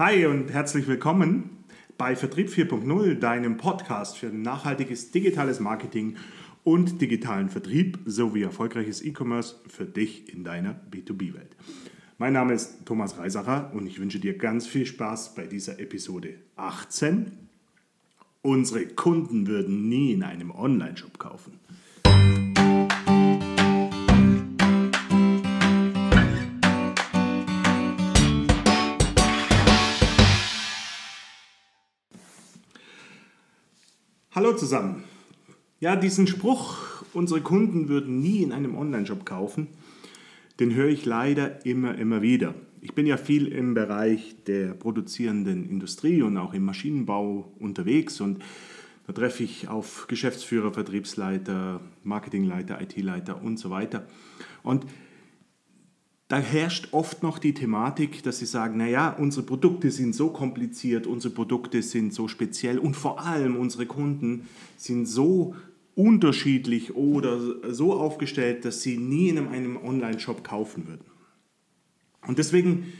Hi und herzlich willkommen bei Vertrieb 4.0, deinem Podcast für nachhaltiges digitales Marketing und digitalen Vertrieb sowie erfolgreiches E-Commerce für dich in deiner B2B-Welt. Mein Name ist Thomas Reisacher und ich wünsche dir ganz viel Spaß bei dieser Episode 18. Unsere Kunden würden nie in einem Online-Shop kaufen. Hallo zusammen. Ja, diesen Spruch, unsere Kunden würden nie in einem Online-Shop kaufen, den höre ich leider immer, immer wieder. Ich bin ja viel im Bereich der produzierenden Industrie und auch im Maschinenbau unterwegs und da treffe ich auf Geschäftsführer, Vertriebsleiter, Marketingleiter, IT-Leiter und so weiter. Und da herrscht oft noch die Thematik, dass sie sagen, naja, unsere Produkte sind so kompliziert, unsere Produkte sind so speziell und vor allem unsere Kunden sind so unterschiedlich oder so aufgestellt, dass sie nie in einem Online-Shop kaufen würden. Und deswegen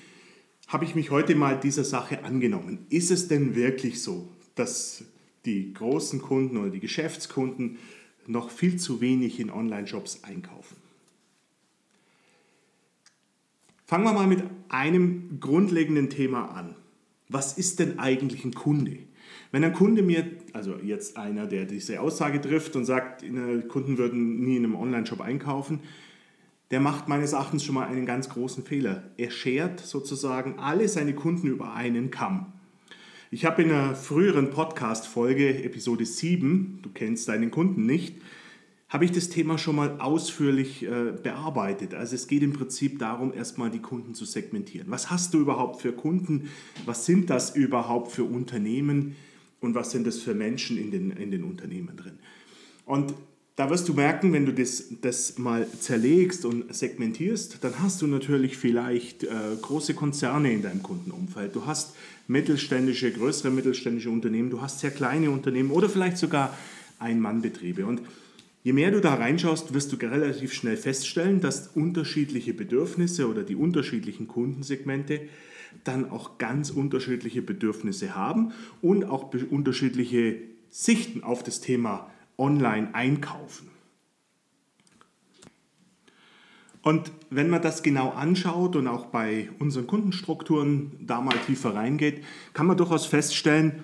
habe ich mich heute mal dieser Sache angenommen. Ist es denn wirklich so, dass die großen Kunden oder die Geschäftskunden noch viel zu wenig in Online-Shops einkaufen? Fangen wir mal mit einem grundlegenden Thema an. Was ist denn eigentlich ein Kunde? Wenn ein Kunde mir, also jetzt einer, der diese Aussage trifft und sagt, Kunden würden nie in einem Online-Shop einkaufen, der macht meines Erachtens schon mal einen ganz großen Fehler. Er schert sozusagen alle seine Kunden über einen Kamm. Ich habe in einer früheren Podcast-Folge, Episode 7, du kennst deinen Kunden nicht, habe ich das Thema schon mal ausführlich äh, bearbeitet. Also es geht im Prinzip darum, erstmal die Kunden zu segmentieren. Was hast du überhaupt für Kunden? Was sind das überhaupt für Unternehmen? Und was sind das für Menschen in den, in den Unternehmen drin? Und da wirst du merken, wenn du das, das mal zerlegst und segmentierst, dann hast du natürlich vielleicht äh, große Konzerne in deinem Kundenumfeld. Du hast mittelständische, größere mittelständische Unternehmen, du hast sehr kleine Unternehmen oder vielleicht sogar Ein-Mann-Betriebe. Und Je mehr du da reinschaust, wirst du relativ schnell feststellen, dass unterschiedliche Bedürfnisse oder die unterschiedlichen Kundensegmente dann auch ganz unterschiedliche Bedürfnisse haben und auch unterschiedliche Sichten auf das Thema Online-Einkaufen. Und wenn man das genau anschaut und auch bei unseren Kundenstrukturen da mal tiefer reingeht, kann man durchaus feststellen,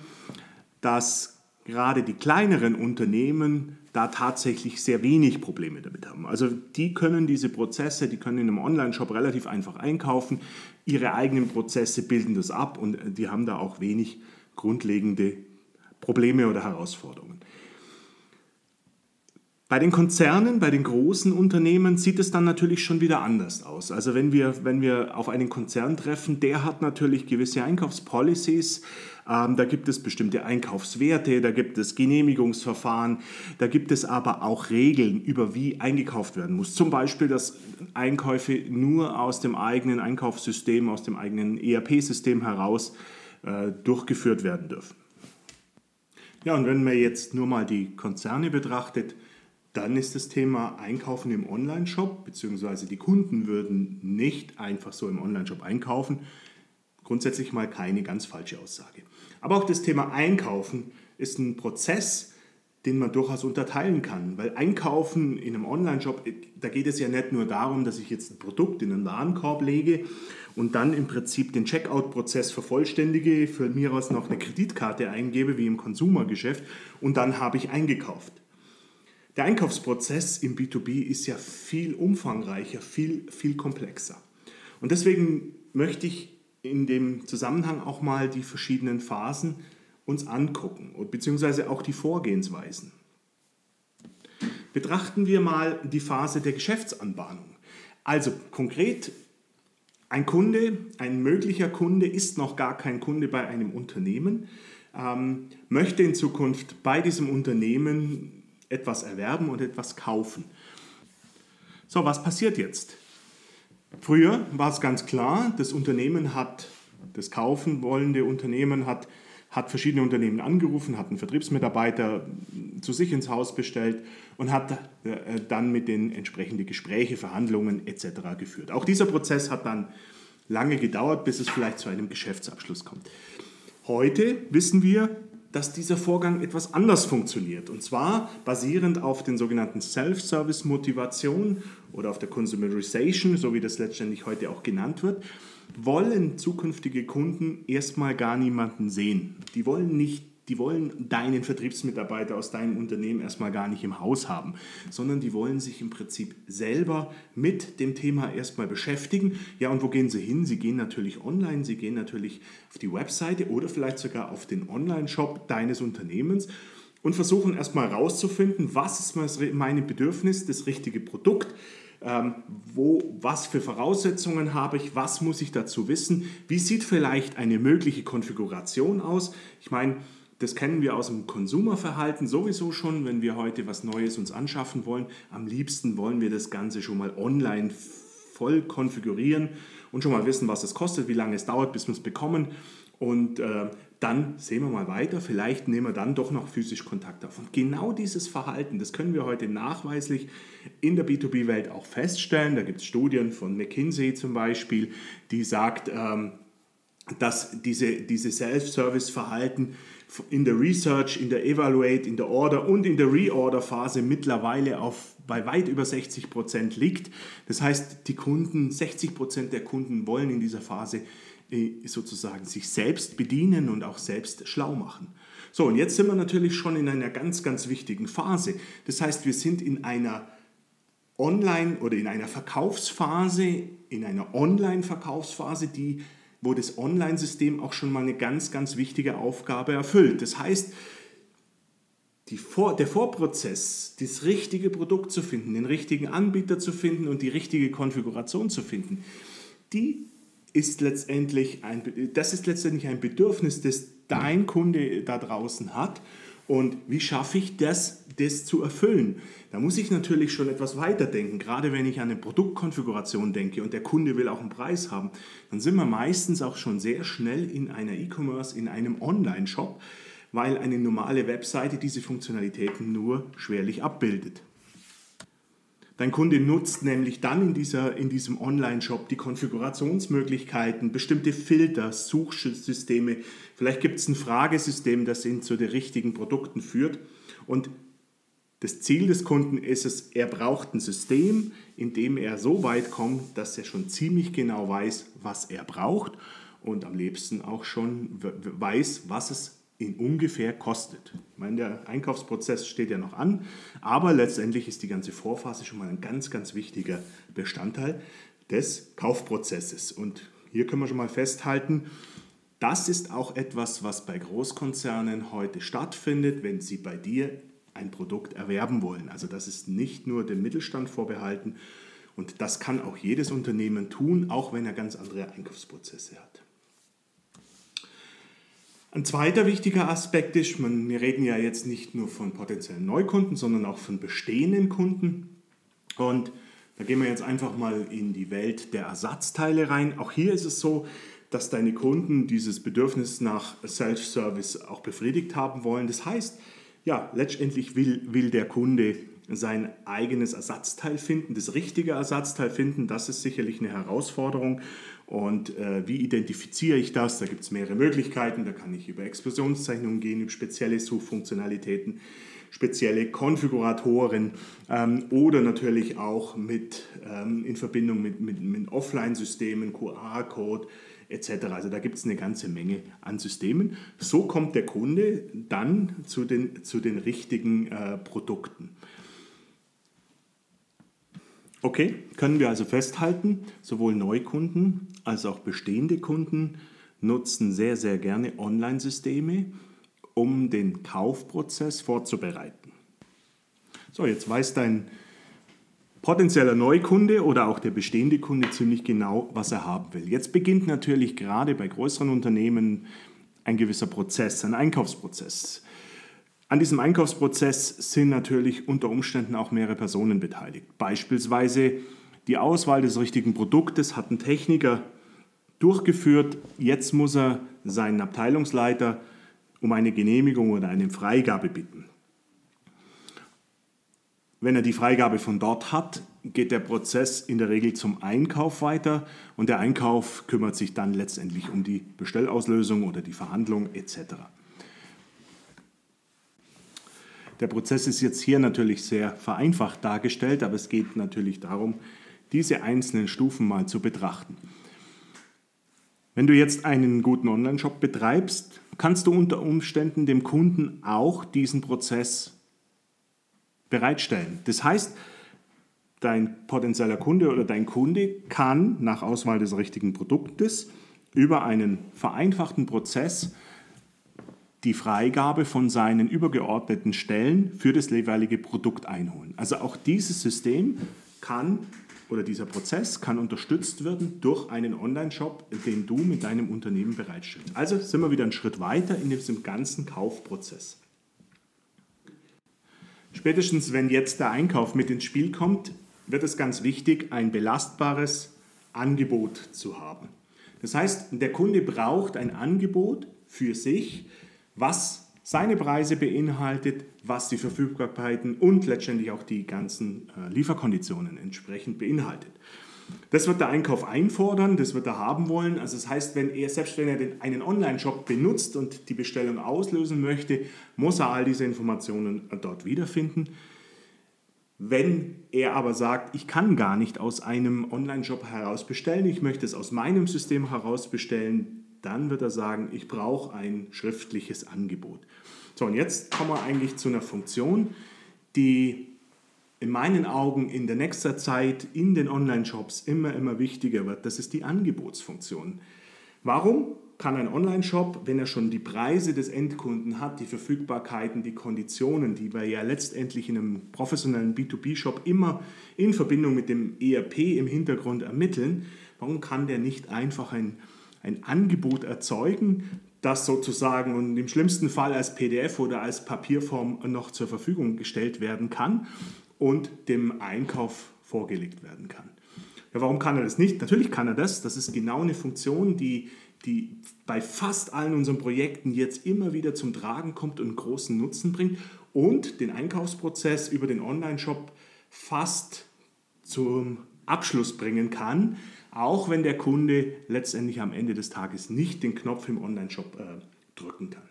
dass gerade die kleineren Unternehmen da tatsächlich sehr wenig Probleme damit haben. Also die können diese Prozesse, die können in einem Online-Shop relativ einfach einkaufen, ihre eigenen Prozesse bilden das ab und die haben da auch wenig grundlegende Probleme oder Herausforderungen. Bei den Konzernen, bei den großen Unternehmen sieht es dann natürlich schon wieder anders aus. Also wenn wir, wenn wir auf einen Konzern treffen, der hat natürlich gewisse Einkaufspolicies, ähm, da gibt es bestimmte Einkaufswerte, da gibt es Genehmigungsverfahren, da gibt es aber auch Regeln, über wie eingekauft werden muss. Zum Beispiel, dass Einkäufe nur aus dem eigenen Einkaufssystem, aus dem eigenen ERP-System heraus äh, durchgeführt werden dürfen. Ja, und wenn man jetzt nur mal die Konzerne betrachtet, dann ist das Thema Einkaufen im Online-Shop, beziehungsweise die Kunden würden nicht einfach so im Online-Shop einkaufen. Grundsätzlich mal keine ganz falsche Aussage. Aber auch das Thema Einkaufen ist ein Prozess, den man durchaus unterteilen kann. Weil Einkaufen in einem Online-Shop, da geht es ja nicht nur darum, dass ich jetzt ein Produkt in einen Warenkorb lege und dann im Prinzip den Checkout-Prozess vervollständige, für mir aus noch eine Kreditkarte eingebe, wie im Konsumergeschäft, und dann habe ich eingekauft. Der Einkaufsprozess im B2B ist ja viel umfangreicher, viel, viel komplexer. Und deswegen möchte ich in dem Zusammenhang auch mal die verschiedenen Phasen uns angucken, beziehungsweise auch die Vorgehensweisen. Betrachten wir mal die Phase der Geschäftsanbahnung. Also konkret, ein Kunde, ein möglicher Kunde ist noch gar kein Kunde bei einem Unternehmen, ähm, möchte in Zukunft bei diesem Unternehmen etwas erwerben und etwas kaufen. So, was passiert jetzt? Früher war es ganz klar, das Unternehmen hat, das kaufen wollende Unternehmen hat, hat verschiedene Unternehmen angerufen, hat einen Vertriebsmitarbeiter zu sich ins Haus bestellt und hat äh, dann mit den entsprechenden Gespräche, Verhandlungen etc. geführt. Auch dieser Prozess hat dann lange gedauert, bis es vielleicht zu einem Geschäftsabschluss kommt. Heute wissen wir, dass dieser Vorgang etwas anders funktioniert. Und zwar basierend auf den sogenannten Self-Service-Motivation oder auf der Consumerization, so wie das letztendlich heute auch genannt wird, wollen zukünftige Kunden erstmal gar niemanden sehen. Die wollen nicht die wollen deinen Vertriebsmitarbeiter aus deinem Unternehmen erstmal gar nicht im Haus haben, sondern die wollen sich im Prinzip selber mit dem Thema erstmal beschäftigen. Ja, und wo gehen sie hin? Sie gehen natürlich online, sie gehen natürlich auf die Webseite oder vielleicht sogar auf den Online-Shop deines Unternehmens und versuchen erstmal herauszufinden, was ist mein Bedürfnis, das richtige Produkt, ähm, wo, was für Voraussetzungen habe ich, was muss ich dazu wissen, wie sieht vielleicht eine mögliche Konfiguration aus. Ich meine, das kennen wir aus dem Konsumerverhalten sowieso schon, wenn wir heute was Neues uns anschaffen wollen. Am liebsten wollen wir das Ganze schon mal online voll konfigurieren und schon mal wissen, was es kostet, wie lange es dauert, bis wir es bekommen. Und äh, dann sehen wir mal weiter. Vielleicht nehmen wir dann doch noch physisch Kontakt auf. Und genau dieses Verhalten, das können wir heute nachweislich in der B2B-Welt auch feststellen. Da gibt es Studien von McKinsey zum Beispiel, die sagt, ähm, dass diese, diese Self-Service-Verhalten in der Research, in der Evaluate, in der Order und in der Reorder-Phase mittlerweile auf bei weit über 60 Prozent liegt. Das heißt, die Kunden, 60 Prozent der Kunden wollen in dieser Phase äh, sozusagen sich selbst bedienen und auch selbst schlau machen. So, und jetzt sind wir natürlich schon in einer ganz, ganz wichtigen Phase. Das heißt, wir sind in einer Online- oder in einer Verkaufsphase, in einer Online-Verkaufsphase, die wo das Online-System auch schon mal eine ganz, ganz wichtige Aufgabe erfüllt. Das heißt, Vor, der Vorprozess, das richtige Produkt zu finden, den richtigen Anbieter zu finden und die richtige Konfiguration zu finden, die ist letztendlich ein, das ist letztendlich ein Bedürfnis, das dein Kunde da draußen hat. Und wie schaffe ich das, das zu erfüllen? Da muss ich natürlich schon etwas weiter denken. Gerade wenn ich an eine Produktkonfiguration denke und der Kunde will auch einen Preis haben, dann sind wir meistens auch schon sehr schnell in einer E-Commerce, in einem Online-Shop, weil eine normale Webseite diese Funktionalitäten nur schwerlich abbildet. Dein Kunde nutzt nämlich dann in, dieser, in diesem Online-Shop die Konfigurationsmöglichkeiten, bestimmte Filter, Suchsysteme. Vielleicht gibt es ein Fragesystem, das ihn zu den richtigen Produkten führt. Und das Ziel des Kunden ist es, er braucht ein System, in dem er so weit kommt, dass er schon ziemlich genau weiß, was er braucht und am liebsten auch schon weiß, was es ihn ungefähr kostet. Ich meine, der Einkaufsprozess steht ja noch an, aber letztendlich ist die ganze Vorphase schon mal ein ganz, ganz wichtiger Bestandteil des Kaufprozesses. Und hier können wir schon mal festhalten, das ist auch etwas, was bei Großkonzernen heute stattfindet, wenn sie bei dir ein Produkt erwerben wollen. Also das ist nicht nur dem Mittelstand vorbehalten und das kann auch jedes Unternehmen tun, auch wenn er ganz andere Einkaufsprozesse hat. Ein zweiter wichtiger Aspekt ist, man, wir reden ja jetzt nicht nur von potenziellen Neukunden, sondern auch von bestehenden Kunden. Und da gehen wir jetzt einfach mal in die Welt der Ersatzteile rein. Auch hier ist es so, dass deine Kunden dieses Bedürfnis nach Self-Service auch befriedigt haben wollen. Das heißt, ja, letztendlich will, will der Kunde sein eigenes Ersatzteil finden, das richtige Ersatzteil finden. Das ist sicherlich eine Herausforderung. Und äh, wie identifiziere ich das? Da gibt es mehrere Möglichkeiten. Da kann ich über Explosionszeichnungen gehen, über spezielle Suchfunktionalitäten, spezielle Konfiguratoren ähm, oder natürlich auch mit, ähm, in Verbindung mit, mit, mit Offline-Systemen, QR-Code, etc. Also da gibt es eine ganze Menge an Systemen. So kommt der Kunde dann zu den, zu den richtigen äh, Produkten. Okay, können wir also festhalten, sowohl Neukunden als auch bestehende Kunden nutzen sehr, sehr gerne Online-Systeme, um den Kaufprozess vorzubereiten. So, jetzt weiß dein potenzieller Neukunde oder auch der bestehende Kunde ziemlich genau, was er haben will. Jetzt beginnt natürlich gerade bei größeren Unternehmen ein gewisser Prozess, ein Einkaufsprozess. An diesem Einkaufsprozess sind natürlich unter Umständen auch mehrere Personen beteiligt. Beispielsweise die Auswahl des richtigen Produktes hat ein Techniker durchgeführt. Jetzt muss er seinen Abteilungsleiter um eine Genehmigung oder eine Freigabe bitten. Wenn er die Freigabe von dort hat, geht der Prozess in der Regel zum Einkauf weiter und der Einkauf kümmert sich dann letztendlich um die Bestellauslösung oder die Verhandlung etc. Der Prozess ist jetzt hier natürlich sehr vereinfacht dargestellt, aber es geht natürlich darum, diese einzelnen Stufen mal zu betrachten. Wenn du jetzt einen guten Online-Shop betreibst, kannst du unter Umständen dem Kunden auch diesen Prozess bereitstellen. Das heißt, dein potenzieller Kunde oder dein Kunde kann nach Auswahl des richtigen Produktes über einen vereinfachten Prozess die Freigabe von seinen übergeordneten Stellen für das jeweilige Produkt einholen. Also auch dieses System kann oder dieser Prozess kann unterstützt werden durch einen Online-Shop, den du mit deinem Unternehmen bereitstellst. Also sind wir wieder einen Schritt weiter in diesem ganzen Kaufprozess. Spätestens wenn jetzt der Einkauf mit ins Spiel kommt, wird es ganz wichtig, ein belastbares Angebot zu haben. Das heißt, der Kunde braucht ein Angebot für sich, was seine Preise beinhaltet, was die Verfügbarkeiten und letztendlich auch die ganzen äh, Lieferkonditionen entsprechend beinhaltet. Das wird der Einkauf einfordern, das wird er haben wollen. Also das heißt, wenn er, selbst wenn er einen Online-Shop benutzt und die Bestellung auslösen möchte, muss er all diese Informationen dort wiederfinden. Wenn er aber sagt, ich kann gar nicht aus einem Online-Shop heraus bestellen, ich möchte es aus meinem System heraus bestellen, dann wird er sagen, ich brauche ein schriftliches Angebot. So, und jetzt kommen wir eigentlich zu einer Funktion, die in meinen Augen in der nächsten Zeit in den Online-Shops immer, immer wichtiger wird. Das ist die Angebotsfunktion. Warum? kann ein Online-Shop, wenn er schon die Preise des Endkunden hat, die Verfügbarkeiten, die Konditionen, die wir ja letztendlich in einem professionellen B2B-Shop immer in Verbindung mit dem ERP im Hintergrund ermitteln, warum kann der nicht einfach ein, ein Angebot erzeugen, das sozusagen und im schlimmsten Fall als PDF oder als Papierform noch zur Verfügung gestellt werden kann und dem Einkauf vorgelegt werden kann? Ja, warum kann er das nicht? Natürlich kann er das. Das ist genau eine Funktion, die die bei fast allen unseren Projekten jetzt immer wieder zum Tragen kommt und großen Nutzen bringt und den Einkaufsprozess über den Online-Shop fast zum Abschluss bringen kann, auch wenn der Kunde letztendlich am Ende des Tages nicht den Knopf im Online-Shop äh, drücken kann.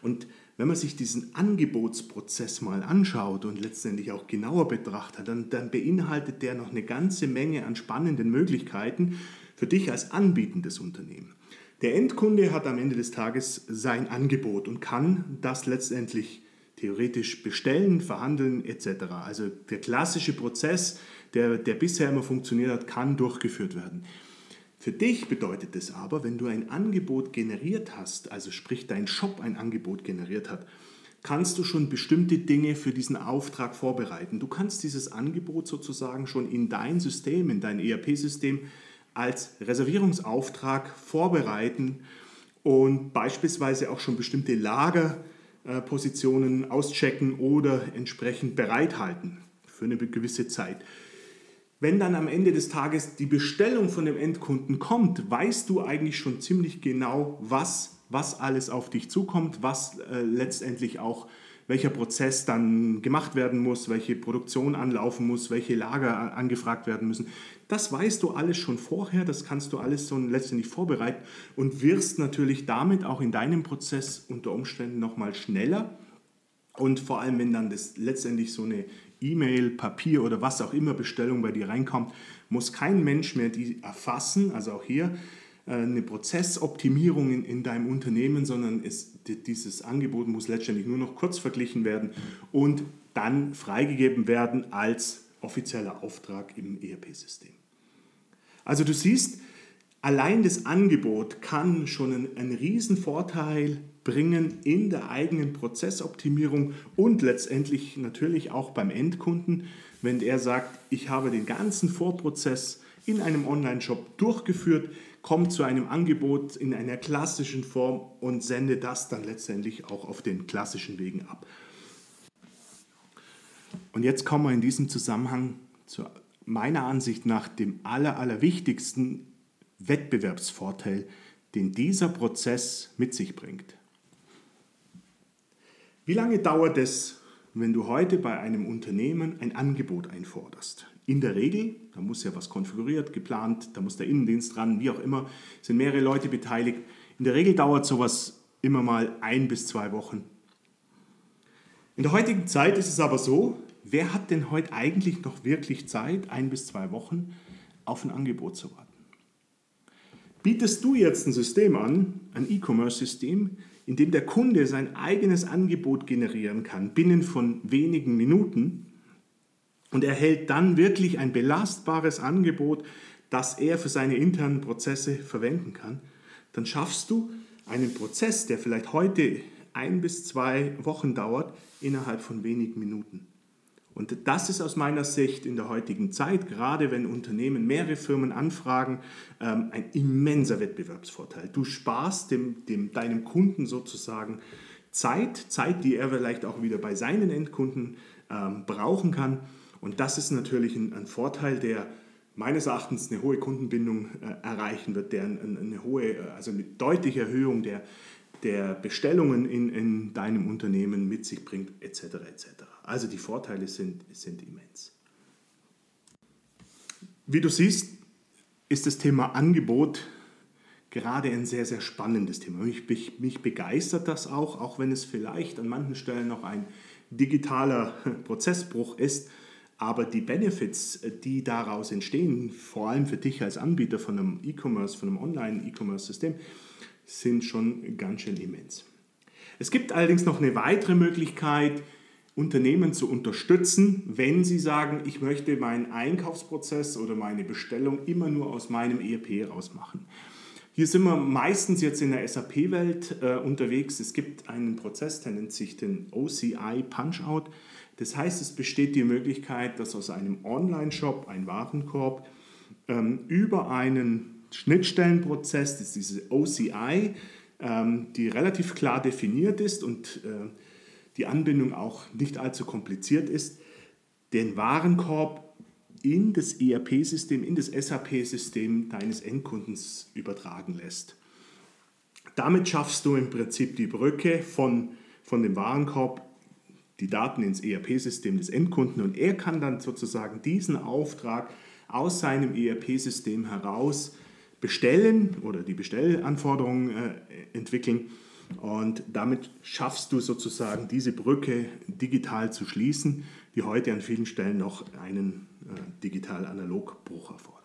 Und wenn man sich diesen Angebotsprozess mal anschaut und letztendlich auch genauer betrachtet, dann, dann beinhaltet der noch eine ganze Menge an spannenden Möglichkeiten, für dich als anbietendes Unternehmen. Der Endkunde hat am Ende des Tages sein Angebot und kann das letztendlich theoretisch bestellen, verhandeln etc. Also der klassische Prozess, der, der bisher immer funktioniert hat, kann durchgeführt werden. Für dich bedeutet es aber, wenn du ein Angebot generiert hast, also sprich dein Shop ein Angebot generiert hat, kannst du schon bestimmte Dinge für diesen Auftrag vorbereiten. Du kannst dieses Angebot sozusagen schon in dein System, in dein ERP-System als Reservierungsauftrag vorbereiten und beispielsweise auch schon bestimmte Lagerpositionen auschecken oder entsprechend bereithalten für eine gewisse Zeit. Wenn dann am Ende des Tages die Bestellung von dem Endkunden kommt, weißt du eigentlich schon ziemlich genau, was, was alles auf dich zukommt, was äh, letztendlich auch welcher Prozess dann gemacht werden muss, welche Produktion anlaufen muss, welche Lager angefragt werden müssen. Das weißt du alles schon vorher, das kannst du alles so letztendlich vorbereiten und wirst natürlich damit auch in deinem Prozess unter Umständen nochmal schneller. Und vor allem, wenn dann das letztendlich so eine E-Mail, Papier oder was auch immer Bestellung bei dir reinkommt, muss kein Mensch mehr die erfassen. Also auch hier äh, eine Prozessoptimierung in, in deinem Unternehmen, sondern es, dieses Angebot muss letztendlich nur noch kurz verglichen werden und dann freigegeben werden als offizieller Auftrag im ERP-System. Also du siehst, allein das Angebot kann schon einen, einen riesen Vorteil bringen in der eigenen Prozessoptimierung und letztendlich natürlich auch beim Endkunden, wenn er sagt, ich habe den ganzen Vorprozess in einem Online-Shop durchgeführt, kommt zu einem Angebot in einer klassischen Form und sende das dann letztendlich auch auf den klassischen Wegen ab. Und jetzt kommen wir in diesem Zusammenhang zu meiner Ansicht nach dem aller, allerwichtigsten Wettbewerbsvorteil, den dieser Prozess mit sich bringt. Wie lange dauert es, wenn du heute bei einem Unternehmen ein Angebot einforderst? In der Regel, da muss ja was konfiguriert, geplant, da muss der Innendienst ran, wie auch immer, sind mehrere Leute beteiligt. In der Regel dauert sowas immer mal ein bis zwei Wochen. In der heutigen Zeit ist es aber so, wer hat denn heute eigentlich noch wirklich Zeit, ein bis zwei Wochen auf ein Angebot zu warten? Bietest du jetzt ein System an, ein E-Commerce-System, in dem der Kunde sein eigenes Angebot generieren kann, binnen von wenigen Minuten, und erhält dann wirklich ein belastbares Angebot, das er für seine internen Prozesse verwenden kann, dann schaffst du einen Prozess, der vielleicht heute ein bis zwei Wochen dauert, innerhalb von wenigen Minuten. Und das ist aus meiner Sicht in der heutigen Zeit, gerade wenn Unternehmen mehrere Firmen anfragen, ähm, ein immenser Wettbewerbsvorteil. Du sparst dem, dem, deinem Kunden sozusagen Zeit, Zeit, die er vielleicht auch wieder bei seinen Endkunden ähm, brauchen kann. Und das ist natürlich ein, ein Vorteil, der meines Erachtens eine hohe Kundenbindung äh, erreichen wird, der eine, hohe, äh, also eine deutliche Erhöhung der, der Bestellungen in, in deinem Unternehmen mit sich bringt, etc. etc. Also die Vorteile sind, sind immens. Wie du siehst, ist das Thema Angebot gerade ein sehr, sehr spannendes Thema. Mich, mich, mich begeistert das auch, auch wenn es vielleicht an manchen Stellen noch ein digitaler Prozessbruch ist. Aber die Benefits, die daraus entstehen, vor allem für dich als Anbieter von einem E-Commerce, von einem Online-E-Commerce-System, sind schon ganz schön immens. Es gibt allerdings noch eine weitere Möglichkeit, Unternehmen zu unterstützen, wenn sie sagen, ich möchte meinen Einkaufsprozess oder meine Bestellung immer nur aus meinem ERP rausmachen. Hier sind wir meistens jetzt in der SAP-Welt äh, unterwegs. Es gibt einen Prozess, der nennt sich den OCI Punch-Out. Das heißt, es besteht die Möglichkeit, dass aus einem Online-Shop ein Warenkorb ähm, über einen Schnittstellenprozess, das ist diese OCI, ähm, die relativ klar definiert ist und äh, die Anbindung auch nicht allzu kompliziert ist, den Warenkorb in das ERP-System, in das SAP-System deines Endkundens übertragen lässt. Damit schaffst du im Prinzip die Brücke von, von dem Warenkorb, die Daten ins ERP-System des Endkunden und er kann dann sozusagen diesen Auftrag aus seinem ERP-System heraus bestellen oder die Bestellanforderungen äh, entwickeln und damit schaffst du sozusagen diese Brücke digital zu schließen, die heute an vielen Stellen noch einen äh, digital-analog-Bruch erfordert.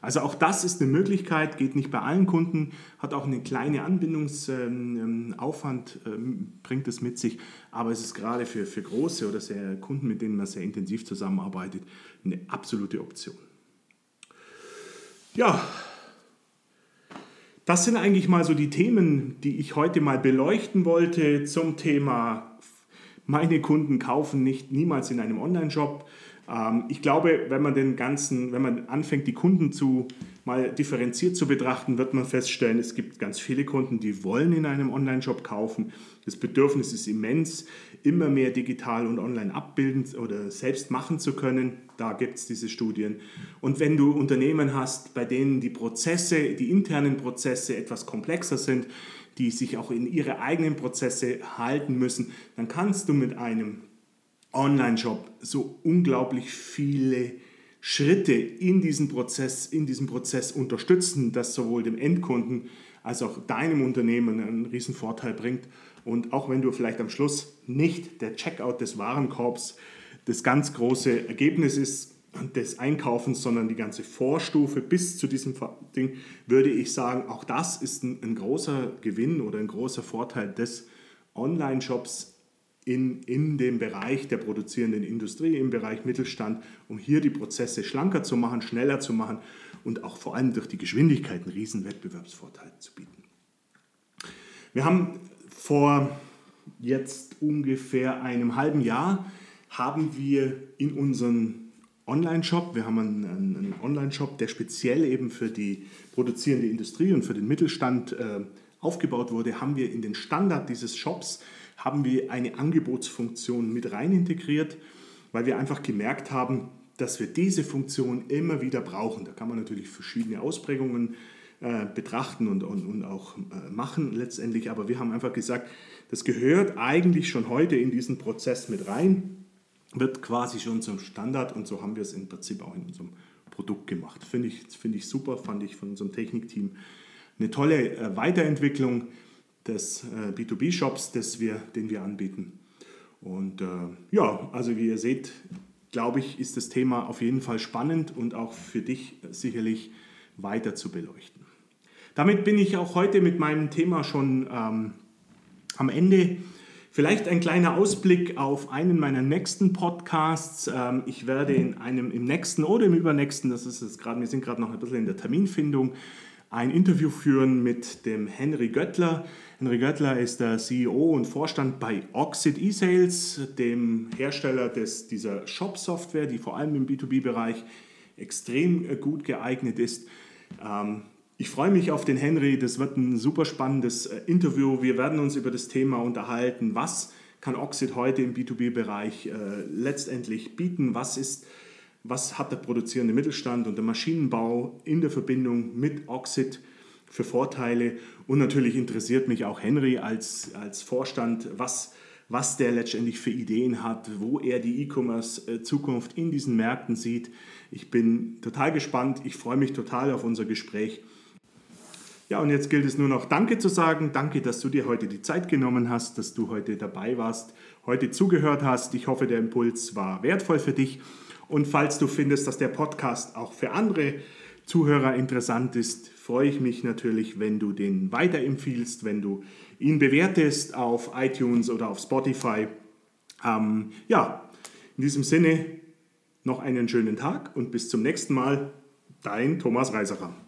Also auch das ist eine Möglichkeit, geht nicht bei allen Kunden, hat auch eine kleine Anbindungsaufwand, ähm, ähm, bringt es mit sich, aber es ist gerade für, für große oder sehr Kunden, mit denen man sehr intensiv zusammenarbeitet, eine absolute Option. Ja, das sind eigentlich mal so die Themen, die ich heute mal beleuchten wollte zum Thema meine Kunden kaufen nicht niemals in einem Online-Shop. Ähm, ich glaube, wenn man den ganzen, wenn man anfängt, die Kunden zu mal differenziert zu betrachten, wird man feststellen, es gibt ganz viele Kunden, die wollen in einem Online-Shop kaufen. Das Bedürfnis ist immens, immer mehr digital und online abbilden oder selbst machen zu können. Da gibt es diese Studien. Und wenn du Unternehmen hast, bei denen die Prozesse, die internen Prozesse etwas komplexer sind, die sich auch in ihre eigenen Prozesse halten müssen, dann kannst du mit einem Online-Shop so unglaublich viele Schritte in diesem Prozess, in diesem Prozess unterstützen, das sowohl dem Endkunden als auch deinem Unternehmen einen riesen Vorteil bringt. Und auch wenn du vielleicht am Schluss nicht der Checkout des Warenkorbs das ganz große Ergebnis ist des Einkaufens, sondern die ganze Vorstufe bis zu diesem Ding, würde ich sagen, auch das ist ein, ein großer Gewinn oder ein großer Vorteil des Online-Shops in, in dem Bereich der produzierenden Industrie, im Bereich Mittelstand, um hier die Prozesse schlanker zu machen, schneller zu machen und auch vor allem durch die Geschwindigkeit einen riesen Wettbewerbsvorteil zu bieten. Wir haben vor jetzt ungefähr einem halben Jahr haben wir in unseren Online-Shop, wir haben einen, einen Online-Shop, der speziell eben für die produzierende Industrie und für den Mittelstand äh, aufgebaut wurde, haben wir in den Standard dieses Shops haben wir eine Angebotsfunktion mit rein integriert, weil wir einfach gemerkt haben, dass wir diese Funktion immer wieder brauchen. Da kann man natürlich verschiedene Ausprägungen äh, betrachten und, und, und auch äh, machen letztendlich, aber wir haben einfach gesagt, das gehört eigentlich schon heute in diesen Prozess mit rein. wird quasi schon zum Standard und so haben wir es im Prinzip auch in unserem Produkt gemacht. Finde ich, find ich super, fand ich von unserem Technikteam eine tolle äh, Weiterentwicklung des äh, B2B-Shops, den wir anbieten. Und äh, ja, also wie ihr seht, glaube ich, ist das Thema auf jeden Fall spannend und auch für dich sicherlich weiter zu beleuchten. Damit bin ich auch heute mit meinem Thema schon ähm, am Ende. Vielleicht ein kleiner Ausblick auf einen meiner nächsten Podcasts. Ähm, ich werde in einem im nächsten oder im übernächsten, das ist jetzt gerade, wir sind gerade noch ein bisschen in der Terminfindung, ein Interview führen mit dem Henry Göttler. Henry Göttler ist der CEO und Vorstand bei Oxid eSales, dem Hersteller des, dieser Shop-Software, die vor allem im B2B-Bereich extrem äh, gut geeignet ist. Ähm, ich freue mich auf den Henry, das wird ein super spannendes äh, Interview. Wir werden uns über das Thema unterhalten, was kann Oxid heute im B2B-Bereich äh, letztendlich bieten, was ist was hat der produzierende Mittelstand und der Maschinenbau in der Verbindung mit Oxid für Vorteile. Und natürlich interessiert mich auch Henry als, als Vorstand, was, was der letztendlich für Ideen hat, wo er die E-Commerce-Zukunft in diesen Märkten sieht. Ich bin total gespannt, ich freue mich total auf unser Gespräch. Ja, und jetzt gilt es nur noch Danke zu sagen. Danke, dass du dir heute die Zeit genommen hast, dass du heute dabei warst, heute zugehört hast. Ich hoffe, der Impuls war wertvoll für dich. Und falls du findest, dass der Podcast auch für andere Zuhörer interessant ist, freue ich mich natürlich, wenn du den weiterempfiehlst, wenn du ihn bewertest auf iTunes oder auf Spotify. Ähm, ja, in diesem Sinne noch einen schönen Tag und bis zum nächsten Mal. Dein Thomas Reiserer.